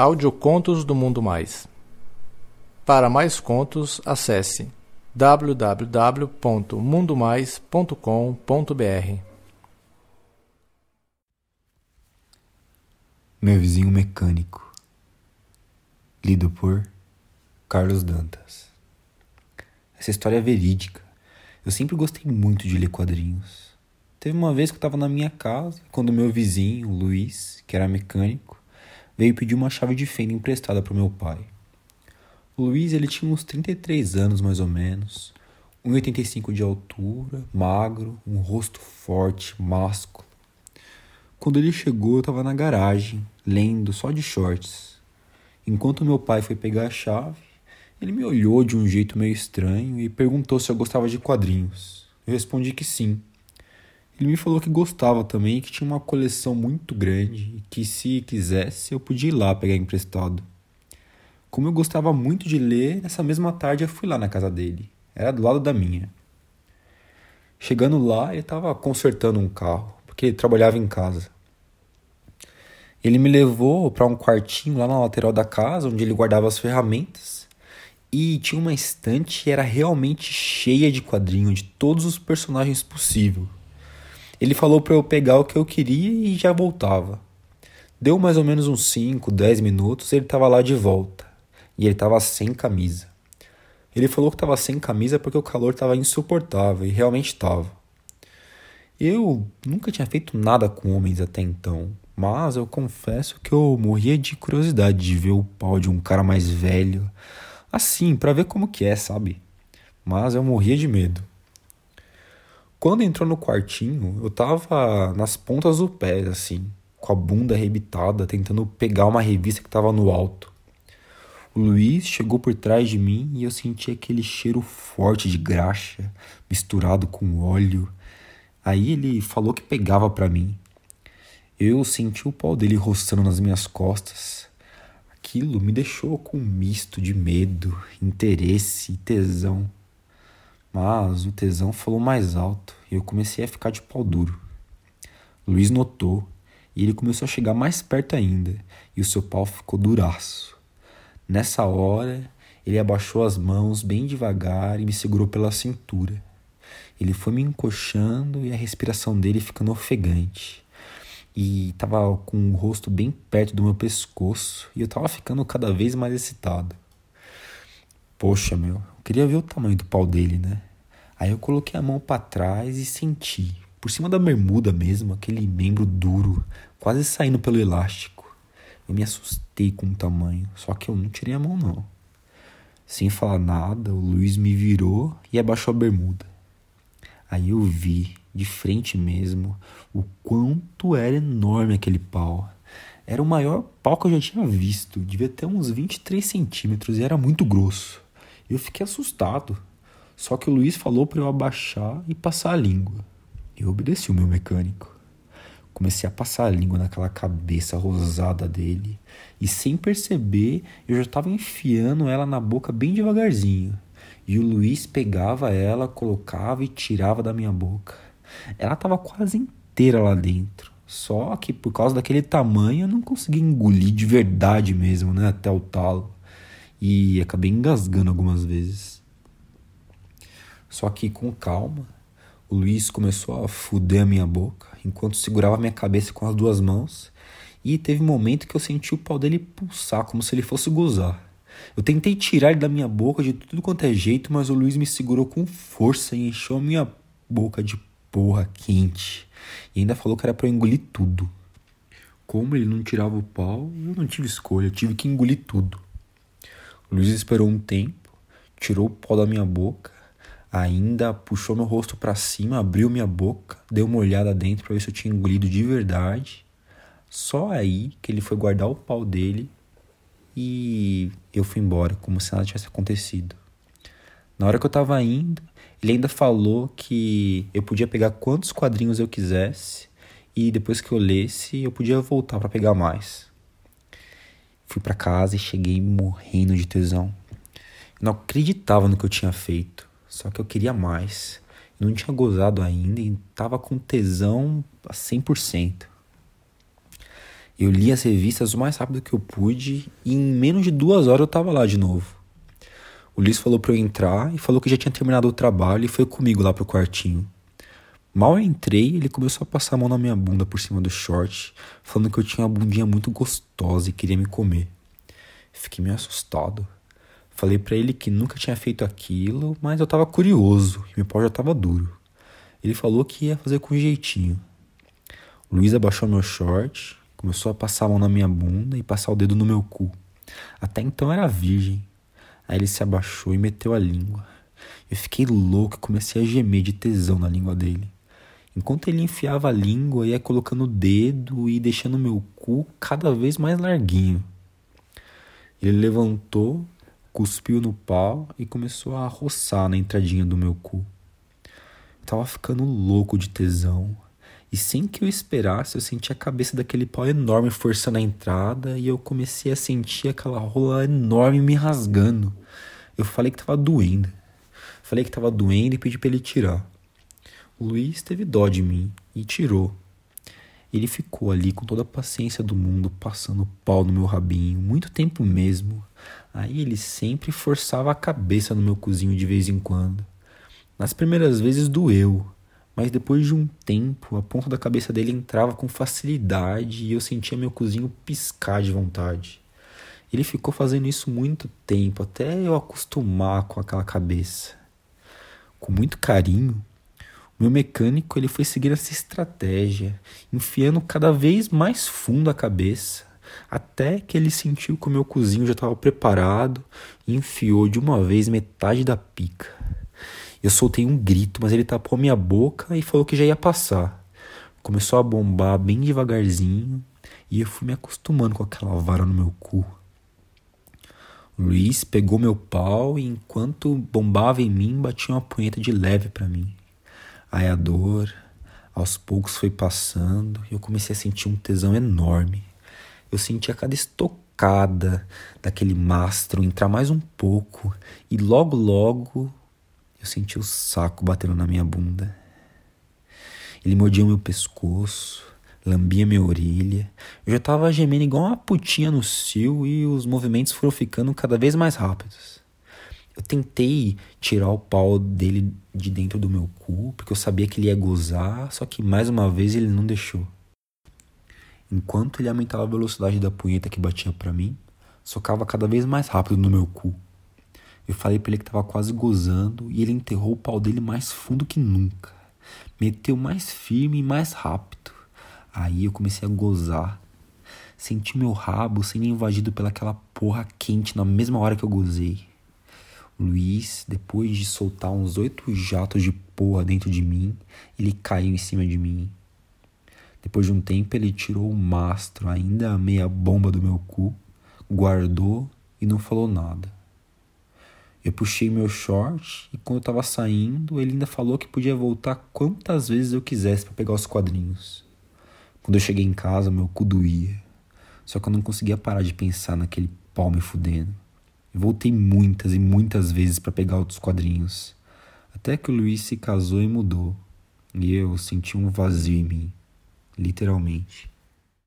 Audiocontos do Mundo Mais. Para mais contos, acesse www.mundomais.com.br. Meu vizinho mecânico. Lido por Carlos Dantas. Essa história é verídica. Eu sempre gostei muito de ler quadrinhos. Teve uma vez que eu estava na minha casa, quando meu vizinho, Luiz, que era mecânico, veio pedir uma chave de fenda emprestada para meu pai. O Luiz ele tinha uns 33 anos mais ou menos, 1,85 de altura, magro, um rosto forte, másculo. Quando ele chegou, eu estava na garagem, lendo só de shorts. Enquanto meu pai foi pegar a chave, ele me olhou de um jeito meio estranho e perguntou se eu gostava de quadrinhos. Eu respondi que sim. Ele me falou que gostava também que tinha uma coleção muito grande que se quisesse eu podia ir lá pegar emprestado. Como eu gostava muito de ler, nessa mesma tarde eu fui lá na casa dele. Era do lado da minha. Chegando lá, ele estava consertando um carro, porque ele trabalhava em casa. Ele me levou para um quartinho lá na lateral da casa, onde ele guardava as ferramentas. E tinha uma estante e era realmente cheia de quadrinhos de todos os personagens possíveis. Ele falou para eu pegar o que eu queria e já voltava. Deu mais ou menos uns 5, 10 minutos, ele estava lá de volta. E ele estava sem camisa. Ele falou que estava sem camisa porque o calor estava insuportável e realmente estava. Eu nunca tinha feito nada com homens até então, mas eu confesso que eu morria de curiosidade de ver o pau de um cara mais velho, assim, para ver como que é, sabe? Mas eu morria de medo. Quando entrou no quartinho, eu tava nas pontas do pé, assim, com a bunda arrebitada, tentando pegar uma revista que tava no alto. O Luiz chegou por trás de mim e eu senti aquele cheiro forte de graxa, misturado com óleo. Aí ele falou que pegava para mim. Eu senti o pau dele roçando nas minhas costas. Aquilo me deixou com um misto de medo, interesse e tesão. Mas o tesão falou mais alto e eu comecei a ficar de pau duro. Luiz notou e ele começou a chegar mais perto ainda e o seu pau ficou duraço. Nessa hora, ele abaixou as mãos bem devagar e me segurou pela cintura. Ele foi me encoxando e a respiração dele ficando ofegante. E estava com o rosto bem perto do meu pescoço e eu estava ficando cada vez mais excitado. Poxa, meu, eu queria ver o tamanho do pau dele, né? Aí eu coloquei a mão para trás e senti, por cima da bermuda mesmo, aquele membro duro, quase saindo pelo elástico. Eu me assustei com o tamanho, só que eu não tirei a mão não. Sem falar nada, o Luiz me virou e abaixou a bermuda. Aí eu vi, de frente mesmo, o quanto era enorme aquele pau. Era o maior pau que eu já tinha visto, devia ter uns 23 centímetros e era muito grosso. Eu fiquei assustado. Só que o Luiz falou para eu abaixar e passar a língua. Eu obedeci o meu mecânico. Comecei a passar a língua naquela cabeça rosada dele e sem perceber eu já estava enfiando ela na boca bem devagarzinho. E o Luiz pegava ela, colocava e tirava da minha boca. Ela estava quase inteira lá dentro. Só que por causa daquele tamanho eu não consegui engolir de verdade mesmo, né? Até o talo e acabei engasgando algumas vezes. Só que com calma, o Luiz começou a fuder a minha boca enquanto segurava minha cabeça com as duas mãos e teve um momento que eu senti o pau dele pulsar como se ele fosse gozar. Eu tentei tirar ele da minha boca de tudo quanto é jeito, mas o Luiz me segurou com força e encheu a minha boca de porra quente. E ainda falou que era para eu engolir tudo. Como ele não tirava o pau, eu não tive escolha, eu tive que engolir tudo. Luiz esperou um tempo, tirou o pó da minha boca, ainda puxou meu rosto para cima, abriu minha boca, deu uma olhada dentro para ver se eu tinha engolido de verdade. Só aí que ele foi guardar o pau dele e eu fui embora, como se nada tivesse acontecido. Na hora que eu tava indo, ele ainda falou que eu podia pegar quantos quadrinhos eu quisesse e depois que eu lesse, eu podia voltar para pegar mais. Fui para casa e cheguei morrendo de tesão. Eu não acreditava no que eu tinha feito, só que eu queria mais. Eu não tinha gozado ainda e tava com tesão a 100%. Eu li as revistas o mais rápido que eu pude e em menos de duas horas eu tava lá de novo. O Luiz falou para eu entrar e falou que já tinha terminado o trabalho e foi comigo lá pro quartinho. Mal eu entrei, ele começou a passar a mão na minha bunda por cima do short, falando que eu tinha uma bundinha muito gostosa e queria me comer. Fiquei meio assustado. Falei para ele que nunca tinha feito aquilo, mas eu tava curioso e meu pau já tava duro. Ele falou que ia fazer com jeitinho. Luiz abaixou meu short, começou a passar a mão na minha bunda e passar o dedo no meu cu. Até então era virgem. Aí ele se abaixou e meteu a língua. Eu fiquei louco e comecei a gemer de tesão na língua dele. Enquanto ele enfiava a língua, ia colocando o dedo e deixando meu cu cada vez mais larguinho. Ele levantou, cuspiu no pau e começou a roçar na entradinha do meu cu. Eu tava ficando louco de tesão. E sem que eu esperasse, eu senti a cabeça daquele pau enorme forçando a entrada e eu comecei a sentir aquela rola enorme me rasgando. Eu falei que tava doendo. Falei que tava doendo e pedi para ele tirar. Luiz teve dó de mim e tirou. Ele ficou ali com toda a paciência do mundo, passando pau no meu rabinho, muito tempo mesmo. Aí ele sempre forçava a cabeça no meu cozinho de vez em quando. Nas primeiras vezes doeu, mas depois de um tempo a ponta da cabeça dele entrava com facilidade e eu sentia meu cozinho piscar de vontade. Ele ficou fazendo isso muito tempo, até eu acostumar com aquela cabeça. Com muito carinho, meu mecânico ele foi seguir essa estratégia, enfiando cada vez mais fundo a cabeça, até que ele sentiu que o meu cozinho já estava preparado e enfiou de uma vez metade da pica. Eu soltei um grito, mas ele tapou minha boca e falou que já ia passar. Começou a bombar bem devagarzinho e eu fui me acostumando com aquela vara no meu cu. Luiz pegou meu pau e enquanto bombava em mim, batia uma punheta de leve para mim. Aí a dor, aos poucos foi passando e eu comecei a sentir um tesão enorme. Eu sentia cada estocada daquele mastro entrar mais um pouco e logo logo eu senti o saco batendo na minha bunda. Ele mordia meu pescoço, lambia minha orelha. Eu já estava gemendo igual uma putinha no cio e os movimentos foram ficando cada vez mais rápidos. Eu tentei tirar o pau dele de dentro do meu cu, porque eu sabia que ele ia gozar, só que mais uma vez ele não deixou. Enquanto ele aumentava a velocidade da punheta que batia para mim, socava cada vez mais rápido no meu cu. Eu falei para ele que estava quase gozando e ele enterrou o pau dele mais fundo que nunca. Meteu mais firme e mais rápido. Aí eu comecei a gozar. Senti meu rabo sendo invadido pelaquela porra quente na mesma hora que eu gozei. Luiz, depois de soltar uns oito jatos de porra dentro de mim, ele caiu em cima de mim. Depois de um tempo, ele tirou o mastro, ainda meia bomba do meu cu, guardou e não falou nada. Eu puxei meu short e quando eu tava saindo, ele ainda falou que podia voltar quantas vezes eu quisesse para pegar os quadrinhos. Quando eu cheguei em casa, meu cu doía. Só que eu não conseguia parar de pensar naquele pau me fudendo. Eu voltei muitas e muitas vezes para pegar outros quadrinhos. Até que o Luiz se casou e mudou. E eu senti um vazio em mim. Literalmente.